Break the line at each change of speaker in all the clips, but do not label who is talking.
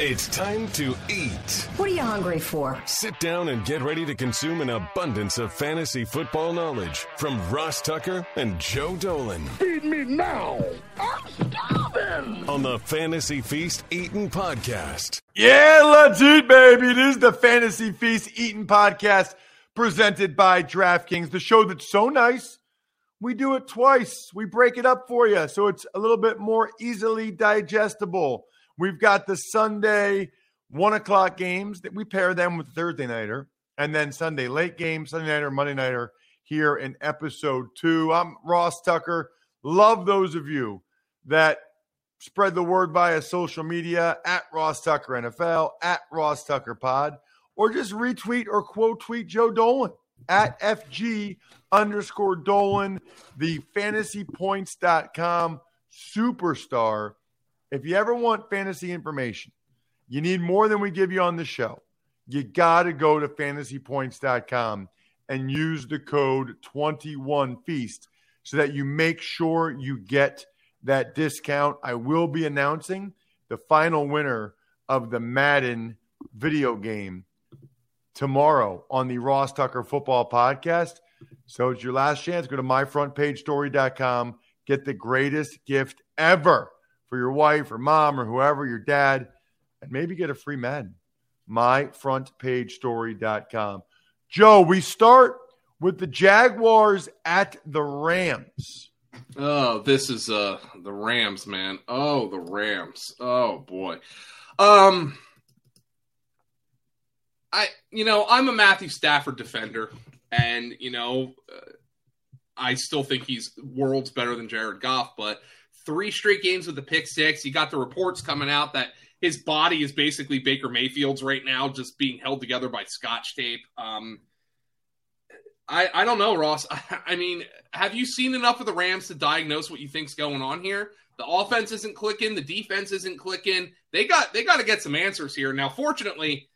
It's time to eat.
What are you hungry for?
Sit down and get ready to consume an abundance of fantasy football knowledge from Ross Tucker and Joe Dolan.
Feed me now. I'm starving.
On the Fantasy Feast Eating Podcast.
Yeah, let's eat, baby. It is the Fantasy Feast Eating Podcast presented by DraftKings, the show that's so nice. We do it twice. We break it up for you so it's a little bit more easily digestible. We've got the Sunday one o'clock games that we pair them with Thursday nighter, and then Sunday late game, Sunday nighter, Monday nighter here in episode two. I'm Ross Tucker. Love those of you that spread the word via social media at Ross Tucker NFL, at Ross Tucker Pod, or just retweet or quote tweet Joe Dolan at FG underscore Dolan, the fantasypoints.com superstar if you ever want fantasy information, you need more than we give you on the show. You got to go to fantasypoints.com and use the code 21feast so that you make sure you get that discount. I will be announcing the final winner of the Madden video game tomorrow on the Ross Tucker Football Podcast. So it's your last chance. Go to myfrontpagestory.com. Get the greatest gift ever for your wife or mom or whoever, your dad, and maybe get a free Madden. MyFrontPageStory.com. Joe, we start with the Jaguars at the Rams.
Oh, this is uh the Rams, man. Oh, the Rams. Oh boy. Um I you know, I'm a Matthew Stafford defender and you know, uh, I still think he's worlds better than Jared Goff, but three straight games with the pick six. You got the reports coming out that his body is basically Baker Mayfield's right now, just being held together by scotch tape. Um, I, I don't know, Ross. I, I mean, have you seen enough of the Rams to diagnose what you think's going on here? The offense isn't clicking, the defense isn't clicking. They got they got to get some answers here. Now, fortunately,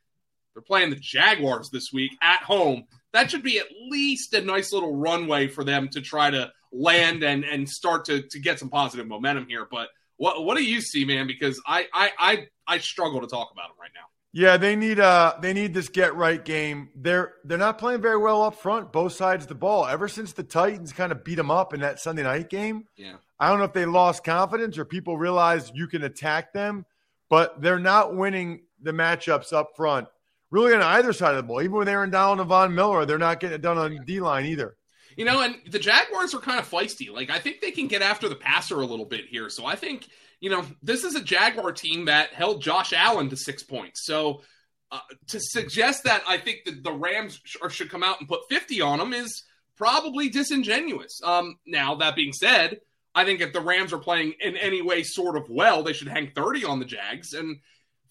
they're playing the Jaguars this week at home. That should be at least a nice little runway for them to try to land and and start to to get some positive momentum here. But what what do you see, man? Because I I I, I struggle to talk about them right now.
Yeah, they need uh they need this get right game. They're they're not playing very well up front, both sides of the ball. Ever since the Titans kind of beat them up in that Sunday night game.
Yeah.
I don't know if they lost confidence or people realized you can attack them, but they're not winning the matchups up front. Really on either side of the ball. Even with Aaron Donald and Von Miller, they're not getting it done on D line either.
You know, and the Jaguars are kind of feisty. Like I think they can get after the passer a little bit here. So I think you know this is a Jaguar team that held Josh Allen to six points. So uh, to suggest that I think that the Rams sh- should come out and put fifty on them is probably disingenuous. Um, now that being said, I think if the Rams are playing in any way sort of well, they should hang thirty on the Jags. And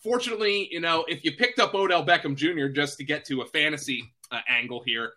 fortunately, you know, if you picked up Odell Beckham Jr. just to get to a fantasy uh, angle here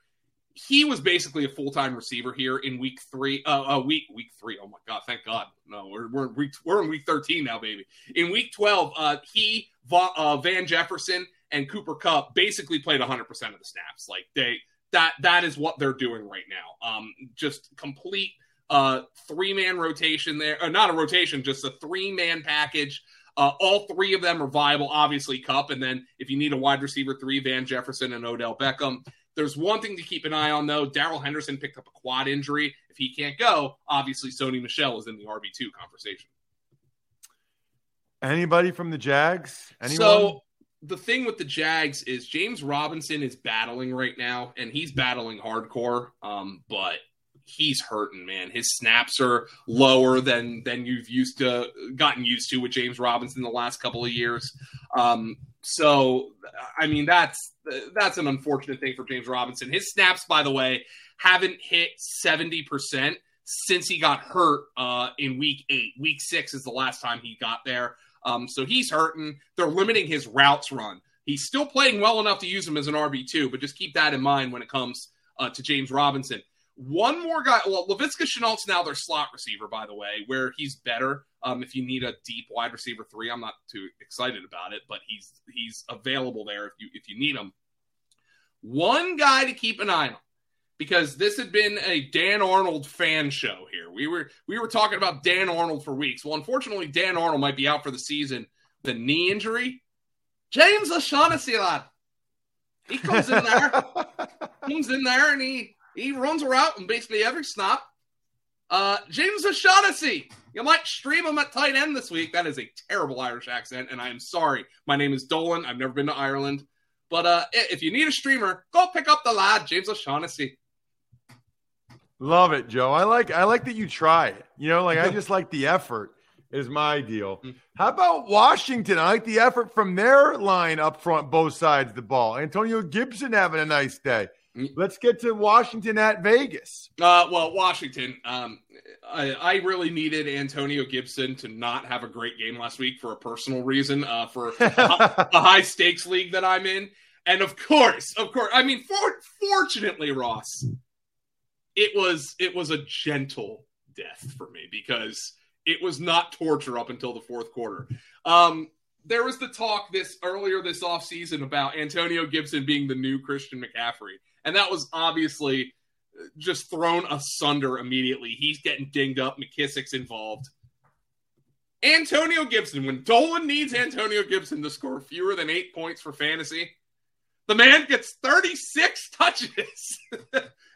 he was basically a full time receiver here in week three. Uh, uh, week week three. Oh my god, thank God. No, we're we're week, we're in week thirteen now, baby. In week twelve, uh, he uh, Van Jefferson and Cooper Kupp basically played 100 percent of the snaps. Like they that that is what they're doing right now. Um, just complete uh three man rotation there. Uh, not a rotation, just a three man package. Uh, all three of them are viable, obviously, Kupp. And then if you need a wide receiver, three, Van Jefferson and Odell Beckham. There's one thing to keep an eye on, though. Darrell Henderson picked up a quad injury. If he can't go, obviously Sony Michel is in the RB2 conversation.
Anybody from the Jags? Anyone?
So the thing with the Jags is James Robinson is battling right now, and he's battling hardcore. Um, but he's hurting, man. His snaps are lower than than you've used to gotten used to with James Robinson the last couple of years. Um, so, I mean, that's that's an unfortunate thing for James Robinson. His snaps, by the way, haven't hit seventy percent since he got hurt uh, in week eight. Week six is the last time he got there. Um, so he's hurting. They're limiting his routes run. He's still playing well enough to use him as an RB two, but just keep that in mind when it comes uh, to James Robinson. One more guy. Well, Laviska Shenault's now their slot receiver, by the way, where he's better. Um, if you need a deep wide receiver three, I'm not too excited about it, but he's he's available there if you if you need him. One guy to keep an eye on because this had been a Dan Arnold fan show here. We were we were talking about Dan Arnold for weeks. Well, unfortunately, Dan Arnold might be out for the season. The knee injury. James O'Shaughnessy, lad. He comes in there, comes in there, and he he runs out in basically every snap. Uh, James O'Shaughnessy. You might stream him at tight end this week. That is a terrible Irish accent, and I am sorry. My name is Dolan. I've never been to Ireland. But uh, if you need a streamer, go pick up the lad, James O'Shaughnessy.
Love it, Joe. I like I like that you try it. You know, like I just like the effort is my deal.
Mm.
How about Washington? I like the effort from their line up front, both sides of the ball. Antonio Gibson having a nice day.
Mm.
Let's get to Washington at Vegas.
Uh, well, Washington. Um, I, I really needed Antonio Gibson to not have a great game last week for a personal reason. Uh, for a high stakes league that I'm in, and of course, of course, I mean, for, fortunately, Ross, it was it was a gentle death for me because it was not torture up until the fourth quarter. Um, there was the talk this earlier this offseason about Antonio Gibson being the new Christian McCaffrey, and that was obviously just thrown asunder immediately. He's getting dinged up. McKissick's involved. Antonio Gibson, when Dolan needs Antonio Gibson to score fewer than eight points for fantasy, the man gets 36 touches.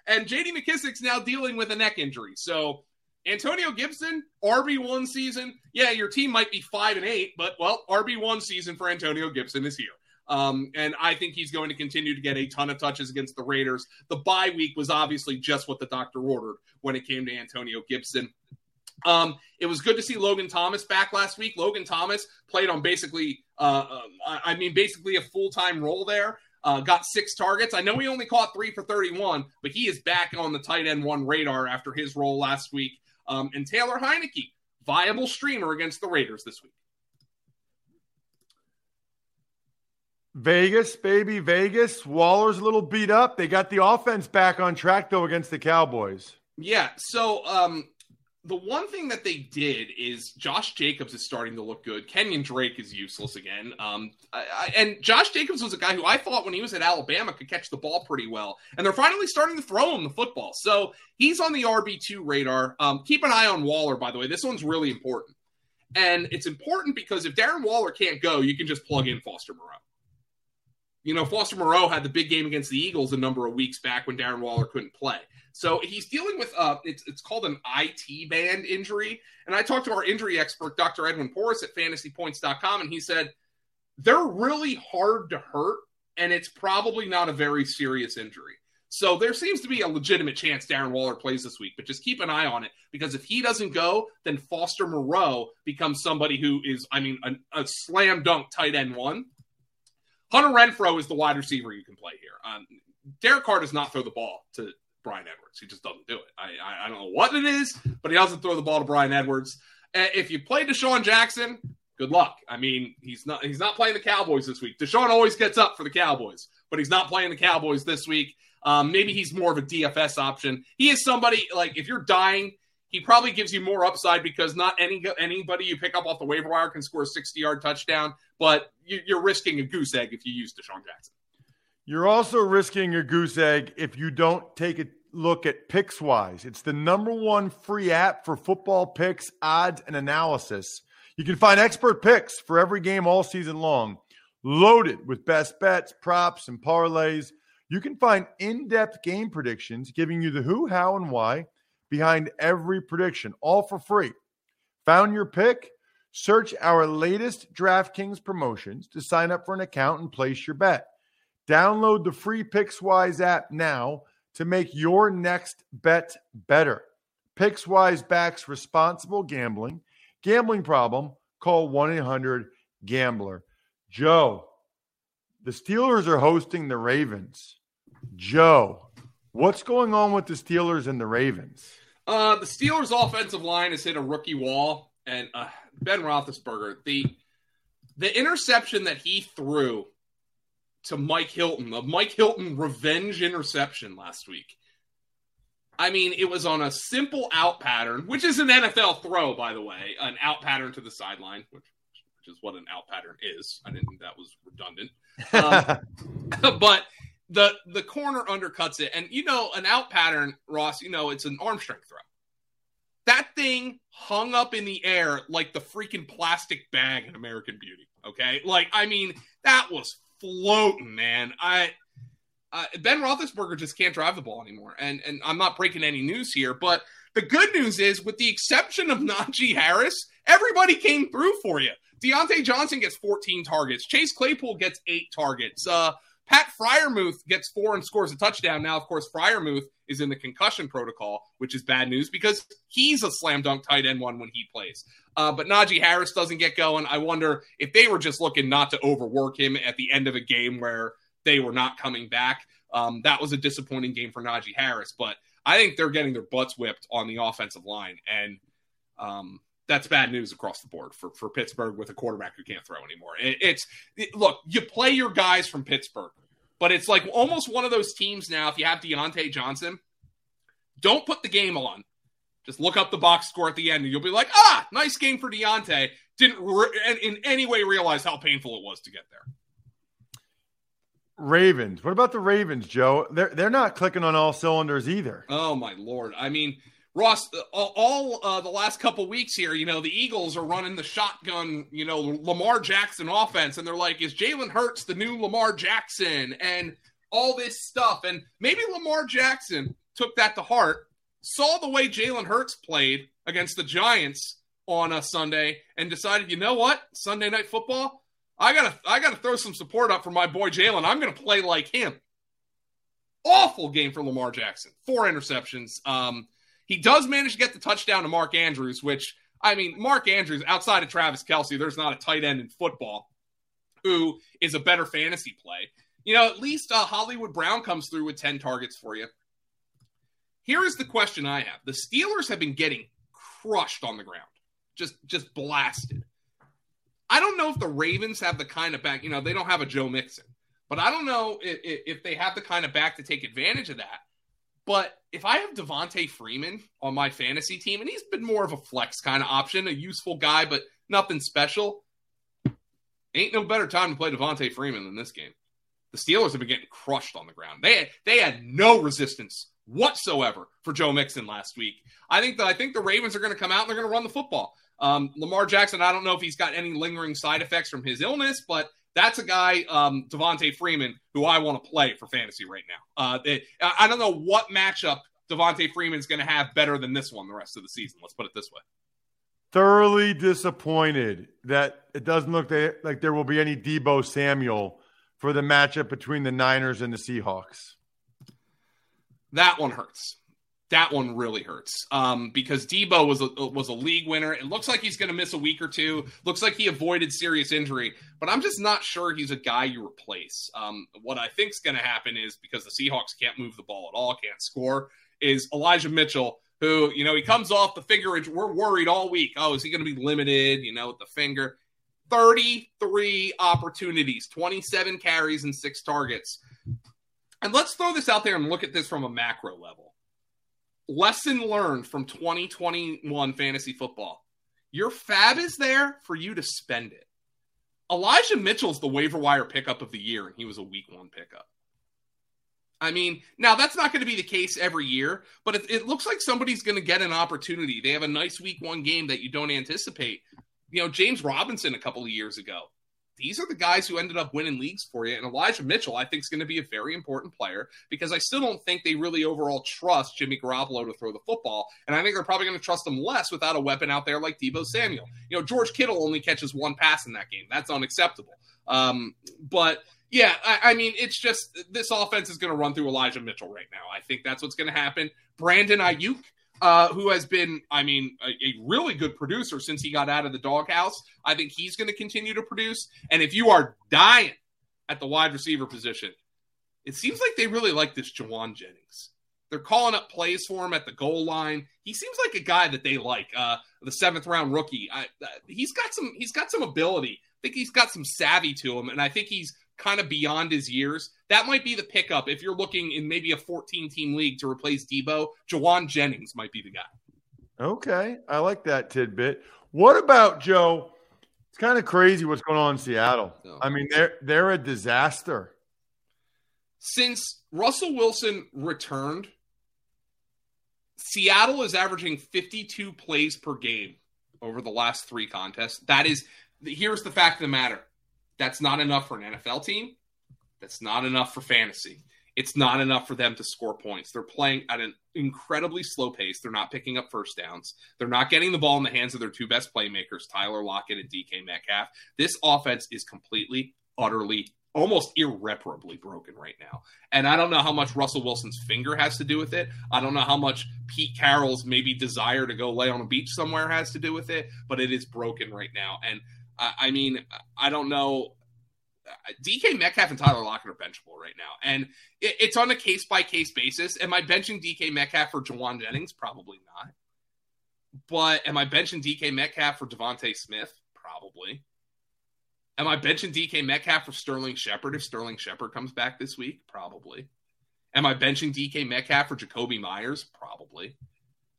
and JD McKissick's now dealing with a neck injury. So Antonio Gibson, RB1 season. Yeah, your team might be five and eight, but well, RB1 season for Antonio Gibson is here. Um, and I think he's going to continue to get a ton of touches against the Raiders. The bye week was obviously just what the doctor ordered when it came to Antonio Gibson. Um, it was good to see Logan Thomas back last week. Logan Thomas played on basically, uh, uh, I mean, basically a full time role there. Uh, got six targets. I know he only caught three for 31, but he is back on the tight end one radar after his role last week. Um, and Taylor Heinicke, viable streamer against the Raiders this week.
Vegas, baby, Vegas. Waller's a little beat up. They got the offense back on track though against the Cowboys.
Yeah. So um, the one thing that they did is Josh Jacobs is starting to look good. Kenyon Drake is useless again. Um, I, I, and Josh Jacobs was a guy who I thought when he was at Alabama could catch the ball pretty well. And they're finally starting to throw him the football. So he's on the RB2 radar. Um, keep an eye on Waller, by the way. This one's really important. And it's important because if Darren Waller can't go, you can just plug in Foster Moreau. You know, Foster Moreau had the big game against the Eagles a number of weeks back when Darren Waller couldn't play. So he's dealing with uh it's it's called an IT band injury. And I talked to our injury expert, Dr. Edwin Porras at fantasypoints.com, and he said they're really hard to hurt, and it's probably not a very serious injury. So there seems to be a legitimate chance Darren Waller plays this week, but just keep an eye on it because if he doesn't go, then Foster Moreau becomes somebody who is, I mean, a, a slam dunk tight end one. Hunter Renfrow is the wide receiver you can play here. Um, Derek Carr does not throw the ball to Bryan Edwards. He just doesn't do it. I, I, I don't know what it is, but he doesn't throw the ball to Bryan Edwards. Uh, if you play DeSean Jackson, good luck. I mean, he's not he's not playing the Cowboys this week. DeSean always gets up for the Cowboys, but he's not playing the Cowboys this week. Um, maybe he's more of a DFS option. He is somebody like if you're dying, he probably gives you more upside because not any anybody you pick up off the waiver wire can score a 60 yard touchdown, but you, you're risking a goose egg if you use DeSean Jackson.
You're also risking a goose egg if you don't take a look at PicksWise. It's the number one free app for football picks, odds, and analysis. You can find expert picks for every game all season long, loaded with best bets, props, and parlays. You can find in depth game predictions giving you the who, how, and why behind every prediction, all for free. Found your pick? Search our latest DraftKings promotions to sign up for an account and place your bet. Download the free PicksWise app now to make your next bet better. PicksWise backs responsible gambling. Gambling problem? Call 1 800 Gambler. Joe, the Steelers are hosting the Ravens. Joe, what's going on with the Steelers and the Ravens?
Uh, the Steelers' offensive line has hit a rookie wall, and uh, Ben Roethlisberger, the the interception that he threw to Mike Hilton, the Mike Hilton revenge interception last week. I mean, it was on a simple out pattern, which is an NFL throw, by the way, an out pattern to the sideline, which, which is what an out pattern is. I didn't think that was redundant. Um, but the the corner undercuts it, and you know, an out pattern, Ross. You know, it's an arm strength throw. That thing hung up in the air like the freaking plastic bag in American Beauty. Okay, like I mean, that was floating, man. I uh, Ben Roethlisberger just can't drive the ball anymore, and and I'm not breaking any news here, but the good news is, with the exception of Najee Harris, everybody came through for you. Diontae Johnson gets 14 targets. Chase Claypool gets eight targets. Uh, Pat Freiermuth gets four and scores a touchdown. Now, of course, Freiermuth is in the concussion protocol, which is bad news because he's a slam dunk tight end one when he plays. Uh, but Najee Harris doesn't get going. I wonder if they were just looking not to overwork him at the end of a game where they were not coming back. Um, that was a disappointing game for Najee Harris, but I think they're getting their butts whipped on the offensive line. And um, that's bad news across the board for, for Pittsburgh with a quarterback who can't throw anymore. It, it's it, look, you play your guys from Pittsburgh, but it's like almost one of those teams now. If you have Diontae Johnson, don't put the game on. Just look up the box score at the end, and you'll be like, ah, nice game for Diontae. Didn't re- in any way realize how painful it was to get there.
Ravens. What about the Ravens, Joe? They're they're not clicking on all cylinders either.
Oh my lord! I mean, Ross, uh, all, uh, the last couple weeks here, you know, the Eagles are running the shotgun, you know, Lamar Jackson offense, and they're like, is Jalen Hurts the new Lamar Jackson? And all this stuff. And maybe Lamar Jackson took that to heart, saw the way Jalen Hurts played against the Giants on a Sunday, and decided, you know what? Sunday night football, I gotta I gotta throw some support up for my boy Jalen. I'm gonna play like him. Awful game for Lamar Jackson. Four interceptions. Um, he does manage to get the touchdown to Mark Andrews, which, I mean, Mark Andrews, outside of Travis Kelce, there's not a tight end in football who is a better fantasy play. You know, at least uh, Hollywood Brown comes through with 10 targets for you. Here is the question I have the Steelers have been getting crushed on the ground, just just blasted. I don't know if the Ravens have the kind of back, you know, they don't have a Joe Mixon, but I don't know if, if they have the kind of back to take advantage of that. But if I have Devonta Freeman on my fantasy team, and he's been more of a flex kind of option, a useful guy, but nothing special, ain't no better time to play Devonta Freeman than this game. The Steelers have been getting crushed on the ground. They had, they had no resistance whatsoever for Joe Mixon last week. I think that I think the Ravens are going to come out and they're going to run the football. Um, Lamar Jackson, I don't know if he's got any lingering side effects from his illness, but that's a guy, um, Devonta Freeman, who I want to play for fantasy right now. Uh, I don't know what matchup Devonta Freeman's going to have better than this one the rest of the season. Let's put it this way.
Thoroughly disappointed that it doesn't look like there will be any Deebo Samuel for the matchup between the Niners and the Seahawks.
That one hurts that one really hurts um, because Deebo was a, was a league winner. It looks like he's going to miss a week or two. Looks like he avoided serious injury, but I'm just not sure he's a guy you replace. Um, what I think is going to happen is because the Seahawks can't move the ball at all, can't score, is Elijah Mitchell, who you know he comes off the finger. We're worried all week. Oh, is he going to be limited? You know, with the finger. 33 opportunities, 27 carries, and six targets. And let's throw this out there and look at this from a macro level lesson learned from 2021 fantasy football. Your FAAB is there for you to spend it. Elijah Mitchell's the waiver wire pickup of the year, and he was a week one pickup. I mean, now that's not going to be the case every year, but it, it looks like somebody's going to get an opportunity. They have a nice week one game that you don't anticipate. You know, James Robinson a couple of years ago these are the guys who ended up winning leagues for you. And Elijah Mitchell, I think, is going to be a very important player because I still don't think they really overall trust Jimmy Garoppolo to throw the football. And I think they're probably going to trust him less without a weapon out there like Deebo Samuel. You know, George Kittle only catches one pass in that game. That's unacceptable. Um, but yeah, I, I, mean, it's just this offense is going to run through Elijah Mitchell right now. I think that's what's going to happen. Brandon Aiyuk uh, who has been, I mean, a, a, really good producer since he got out of the doghouse. I think he's going to continue to produce. And if you are dying at the wide receiver position, it seems like they really like this Jauan Jennings. They're calling up plays for him at the goal line. He seems like a guy that they like. Uh, the seventh round rookie. I, uh, he's got some. He's got some ability. I think he's got some savvy to him, and I think he's kind of beyond his years. That might be the pickup if you're looking in maybe a 14 team league to replace Deebo. Jauan Jennings might be the guy.
Okay, I like that tidbit. What about Joe? It's kind of crazy what's going on in Seattle. Oh. I mean, they're they're a disaster.
Since Russell Wilson returned, Seattle is averaging 52 plays per game over the last three contests. That is, here's the fact of the matter That's not enough for an NFL team. That's not enough for fantasy. It's not enough for them to score points. They're playing at an incredibly slow pace. They're not picking up first downs. They're not getting the ball in the hands of their two best playmakers, Tyler Lockett and DK Metcalf. This offense is completely, utterly, almost irreparably broken right now. And I don't know how much Russell Wilson's finger has to do with it. I don't know how much Pete Carroll's maybe desire to go lay on a beach somewhere has to do with it, but it is broken right now. And I, I mean, I don't know DK Metcalf and Tyler Lockett are benchable right now, and it, it's on a case by case basis. Am I benching DK Metcalf for Jauan Jennings? Probably not. But am I benching DK Metcalf for DeVonta Smith? Probably. Am I benching DK Metcalf for Sterling Shepard if Sterling Shepard comes back this week? Probably. Am I benching DK Metcalf for Jakobi Meyers? Probably.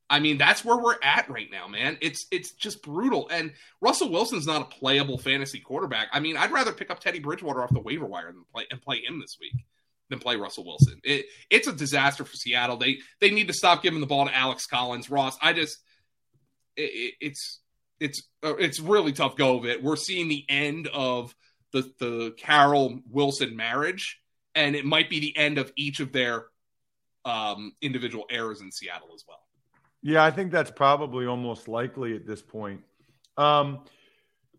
I mean, that's where we're at right now, man. It's it's just brutal. And Russell Wilson's not a playable fantasy quarterback. I mean, I'd rather pick up Teddy Bridgewater off the waiver wire than play and play him this week than play Russell Wilson. It, it's a disaster for Seattle. They they need to stop giving the ball to Alex Collins, Ross. I just it, it's it's uh, it's really tough go of it. We're seeing the end of the the Carroll Wilson marriage, and it might be the end of each of their um, individual errors in Seattle as well.
Yeah, I think that's probably almost likely at this point. Um,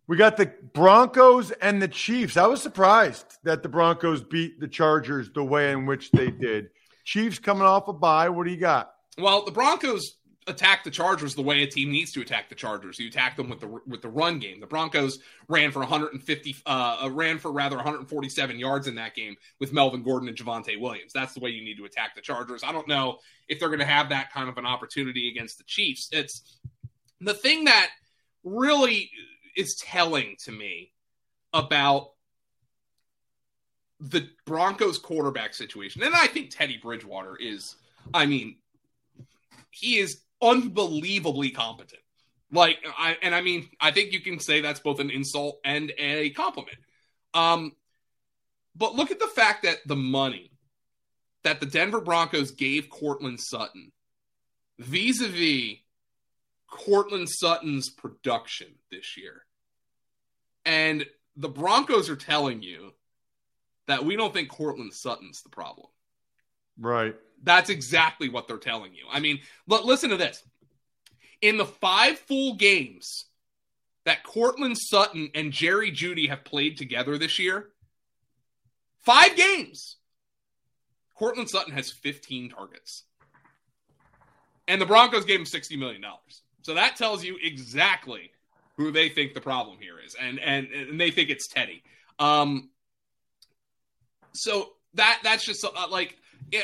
we got the Broncos and the Chiefs. I was surprised that the Broncos beat the Chargers the way in which they did. Chiefs coming off a bye. What do you got?
Well, the Broncos attack the Chargers the way a team needs to attack the Chargers. You attack them with the with the run game. The Broncos ran for 150, uh, uh, ran for rather 147 yards in that game with Melvin Gordon and Javonte Williams. That's the way you need to attack the Chargers. I don't know if they're going to have that kind of an opportunity against the Chiefs. It's the thing that really is telling to me about the Broncos quarterback situation. And I think Teddy Bridgewater is, I mean, he is unbelievably competent. Like, I, and I mean, I think you can say that's both an insult and a compliment. Um, but look at the fact that the money that the Denver Broncos gave Courtland Sutton vis a vis Courtland Sutton's production this year. And the Broncos are telling you that we don't think Courtland Sutton's the problem.
Right.
That's exactly what they're telling you. I mean, l- listen to this. In the five full games that Courtland Sutton and Jerry Jeudy have played together this year, five games, Courtland Sutton has 15 targets. And the Broncos gave him $60 million. So that tells you exactly who they think the problem here is. And and, and they think it's Teddy. Um, so that that's just uh, like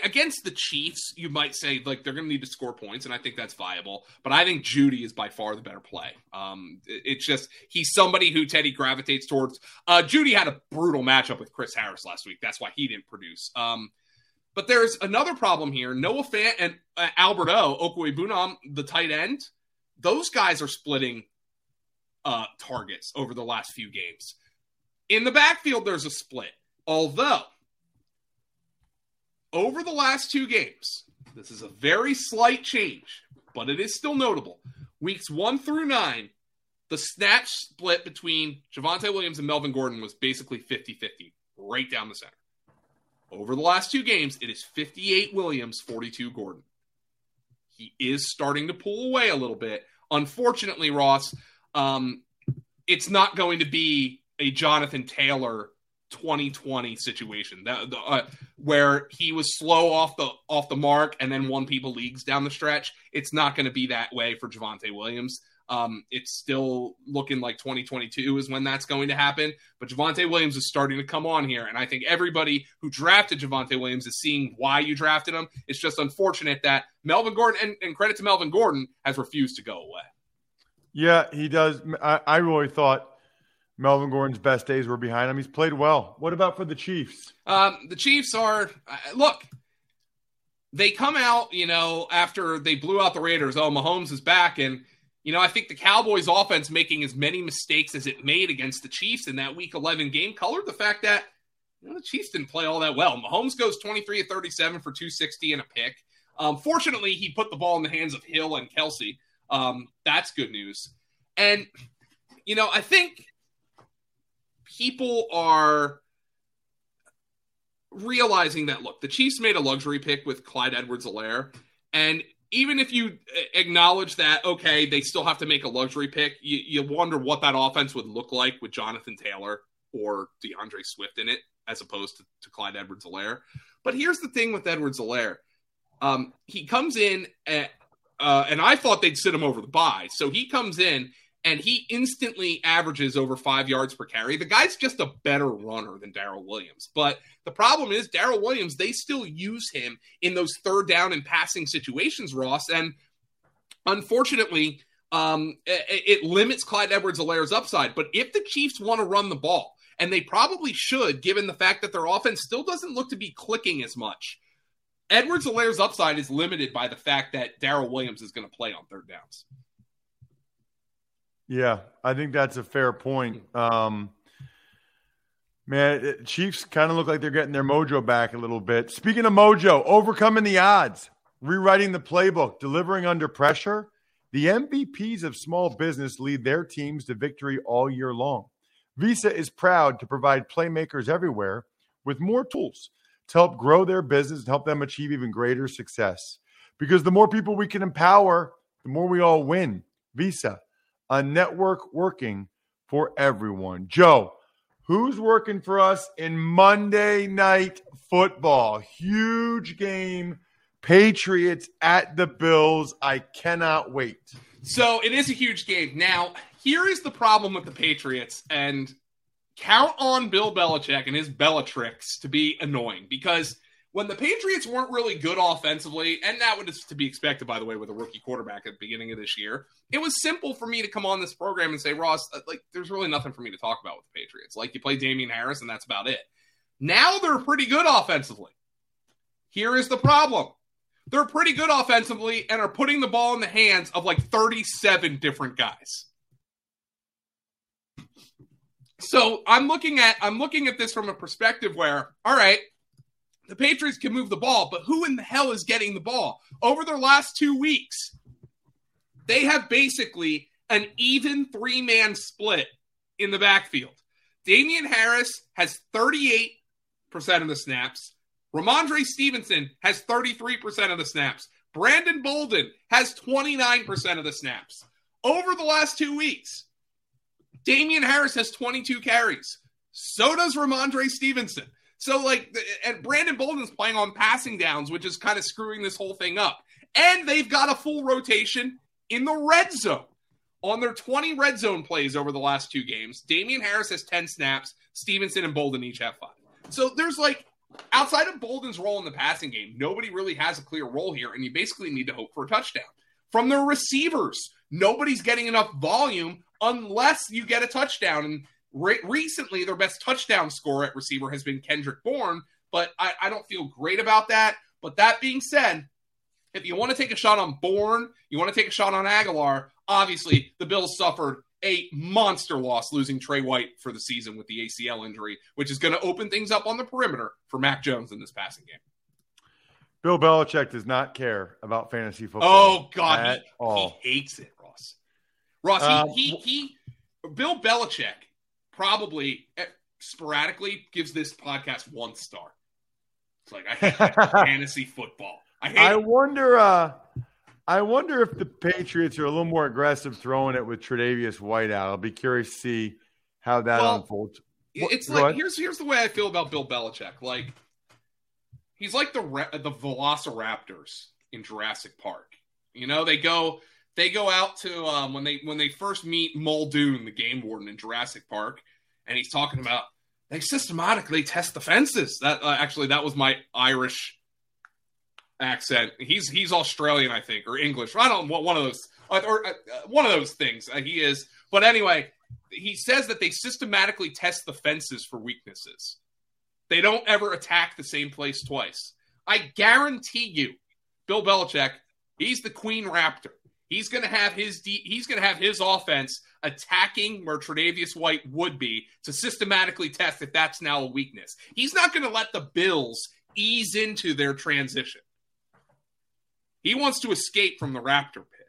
against the Chiefs, you might say like they're going to need to score points, and I think that's viable. But I think Jeudy is by far the better play. Um, it's just he's somebody who Teddy gravitates towards. Uh, Jeudy had a brutal matchup with Chris Harris last week. That's why he didn't produce. Um, but there's another problem here. Noah Fant and uh, Albert O, Okwuegbunam, the tight end, those guys are splitting uh, targets over the last few games. In the backfield, there's a split. Although over the last two games, this is a very slight change, but it is still notable. Weeks one through nine, the snatch split between Javonte Williams and Melvin Gordon was basically 50 50, right down the center. Over the last two games, it is 58 Williams, 42 Gordon. He is starting to pull away a little bit. Unfortunately, Ross, um, it's not going to be a Jonathan Taylor 2020 situation that uh, where he was slow off the off the mark and then won people leagues down the stretch. It's not going to be that way for Javonte Williams. Um, it's still looking like 2022 is when that's going to happen. But Javonte Williams is starting to come on here, and I think everybody who drafted Javonte Williams is seeing why you drafted him. It's just unfortunate that Melvin Gordon and, and credit to Melvin Gordon has refused to go away.
Yeah, he does. I, I really thought Melvin Gordon's best days were behind him. He's played well. What about for the Chiefs?
Um, the Chiefs are uh, look. They come out, you know, after they blew out the Raiders. Oh, Mahomes is back, and you know, I think the Cowboys' offense making as many mistakes as it made against the Chiefs in that Week 11 game colored the fact that you know, the Chiefs didn't play all that well. Mahomes goes 23 of 37 for 260 and a pick. Um, fortunately, he put the ball in the hands of Hill and Kelce. Um, that's good news. And you know, I think people are realizing that look, the Chiefs made a luxury pick with Clyde Edwards-Helaire, and even if you acknowledge that, okay, they still have to make a luxury pick, you, you wonder what that offense would look like with Jonathan Taylor or DeAndre Swift in it, as opposed to, to Clyde Edwards-Helaire. But here's the thing with Edwards-Helaire. Um, he comes in at, uh, and I thought they'd sit him over the bye. So he comes in and he instantly averages over five yards per carry. The guy's just a better runner than Darrel Williams. But the problem is, Darrel Williams, they still use him in those third down and passing situations, Ross. And unfortunately, um, it, it, limits Clyde Edwards-Helaire's upside. But if the Chiefs want to run the ball, and they probably should, given the fact that their offense still doesn't look to be clicking as much, Edwards-Helaire's upside is limited by the fact that Darrel Williams is going to play on third downs.
Yeah, I think that's a fair point. Um, man, Chiefs kind of look like they're getting their mojo back a little bit. Speaking of mojo, overcoming the odds, rewriting the playbook, delivering under pressure. The MVPs of small business lead their teams to victory all year long. Visa is proud to provide playmakers everywhere with more tools to help grow their business and help them achieve even greater success. Because the more people we can empower, the more we all win. Visa a network working for everyone. Joe, who's working for us in Monday night football? Huge game. Patriots at the Bills. I cannot wait.
So it is a huge game. Now, here is the problem with the Patriots, and count on Bill Belichick and his Bellatrix to be annoying because when the Patriots weren't really good offensively, and that was to be expected, by the way, with a rookie quarterback at the beginning of this year, it was simple for me to come on this program and say, Ross, uh, like, there's really nothing for me to talk about with the Patriots. Like, you play Damien Harris, and that's about it. Now they're pretty good offensively. Here is the problem they're pretty good offensively and are putting the ball in the hands of like 37 different guys. So I'm looking at I'm looking at this from a perspective where, all right, the Patriots can move the ball, but who in the hell is getting the ball? Over their last two weeks, they have basically an even three man split in the backfield. Damien Harris has 38% of the snaps. Rhamondre Stevenson has 33% of the snaps. Brandon Bolden has 29% of the snaps. Over the last two weeks, Damien Harris has 22 carries. So does Rhamondre Stevenson. So like, and Brandon Bolden's playing on passing downs, which is kind of screwing this whole thing up. And they've got a full rotation in the red zone. On their 20 red zone plays over the last two games, Damien Harris has 10 snaps. Stevenson and Bolden each have five. So there's like, outside of Bolden's role in the passing game, nobody really has a clear role here, and you basically need to hope for a touchdown. From their receivers, nobody's getting enough volume unless you get a touchdown. And Re- recently, their best touchdown scorer at receiver has been Kendrick Bourne, but I, I don't feel great about that. But that being said, if you want to take a shot on Bourne, you want to take a shot on Agholor, obviously the Bills suffered a monster loss losing Tre White for the season with the ACL injury, which is going to open things up on the perimeter for Mac Jones in this passing game.
Bill Belichick does not care about fantasy football.
Oh God, he, he, hates it, Ross. Ross, um, he, he, he Bill Belichick probably eh, sporadically gives this podcast one star. It's like I hate fantasy football. I hate.
I it. wonder. uh I wonder if the Patriots are a little more aggressive throwing it with Tre'Davious White out. I'll be curious to see how that well, unfolds.
It's like here's here's the way I feel about Bill Belichick. Like he's like the the Velociraptors in Jurassic Park. You know, they go they go out to um, when they when they first meet Muldoon, the game warden in Jurassic Park, and he's talking about they systematically test the fences. That uh, actually that was my Irish accent. He's he's Australian, I think, or English. I don't one of those uh, or uh, one of those things. Uh, he is, but anyway, he says that they systematically test the fences for weaknesses. They don't ever attack the same place twice. I guarantee you, Bill Belichick, he's the Queen Raptor. He's going to have his de- he's going to have his offense attacking where Tre'Davious White would be to systematically test if that's now a weakness. He's not going to let the Bills ease into their transition. He wants to escape from the Raptor pit,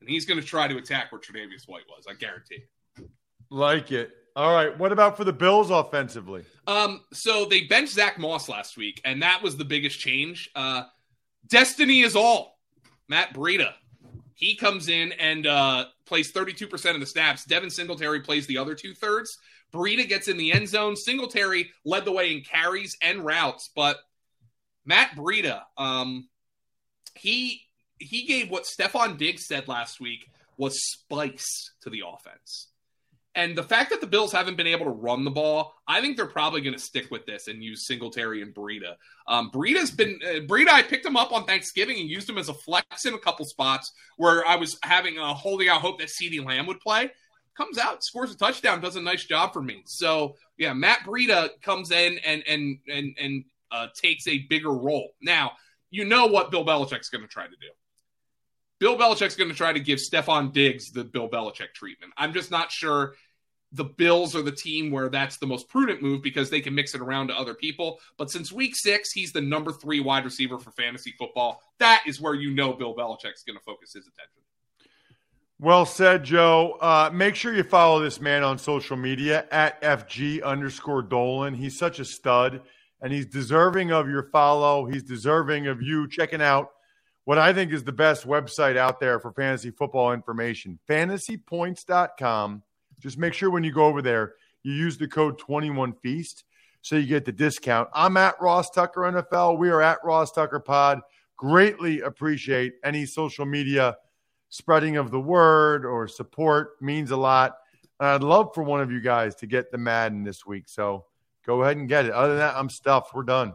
and he's going to try to attack where Tre'Davious White was. I guarantee.
Like it. All right. What about for the Bills offensively?
Um, so they benched Zack Moss last week, and that was the biggest change. Uh, destiny is all. Matt Breida. He comes in and uh, plays 32% of the snaps. Devin Singletary plays the other two thirds. Breida gets in the end zone. Singletary led the way in carries and routes, but Matt Breida, um, he he gave what Stefon Diggs said last week was spice to the offense. And the fact that the Bills haven't been able to run the ball, I think they're probably going to stick with this and use Singletary and Breida. Um, Breida's been uh, Breida. I picked him up on Thanksgiving and used him as a flex in a couple spots where I was having a holding out hope that CeeDee Lamb would play. Comes out, scores a touchdown, does a nice job for me. So yeah, Matt Breida comes in and and and and uh, takes a bigger role. Now you know what Bill Belichick's going to try to do. Bill Belichick's going to try to give Stefon Diggs the Bill Belichick treatment. I'm just not sure the Bills are the team where that's the most prudent move because they can mix it around to other people. But since week six, he's the number three wide receiver for fantasy football. That is where you know Bill Belichick's going to focus his attention.
Well said, Joe. Uh, make sure you follow this man on social media at FG underscore Dolan. He's such a stud and he's deserving of your follow. He's deserving of you checking out what I think is the best website out there for fantasy football information, fantasypoints.com. Just make sure when you go over there, you use the code 21Feast so you get the discount. I'm at Ross Tucker NFL. We are at Ross Tucker Pod. Greatly appreciate any social media spreading of the word or support means a lot. And I'd love for one of you guys to get the Madden this week. So go ahead and get it. Other than that, I'm stuffed. We're done.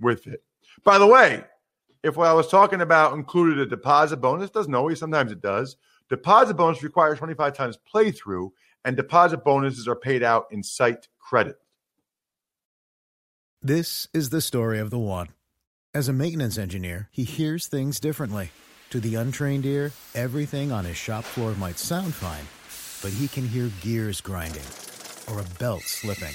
with it. By the way, if what I was talking about included a deposit bonus, doesn't always, sometimes it does. Deposit bonus requires 25 times playthrough, and deposit bonuses are paid out in site credit.
This is the story of the one. As a maintenance engineer, he hears things differently. To the untrained ear, everything on his shop floor might sound fine, but he can hear gears grinding or a belt slipping.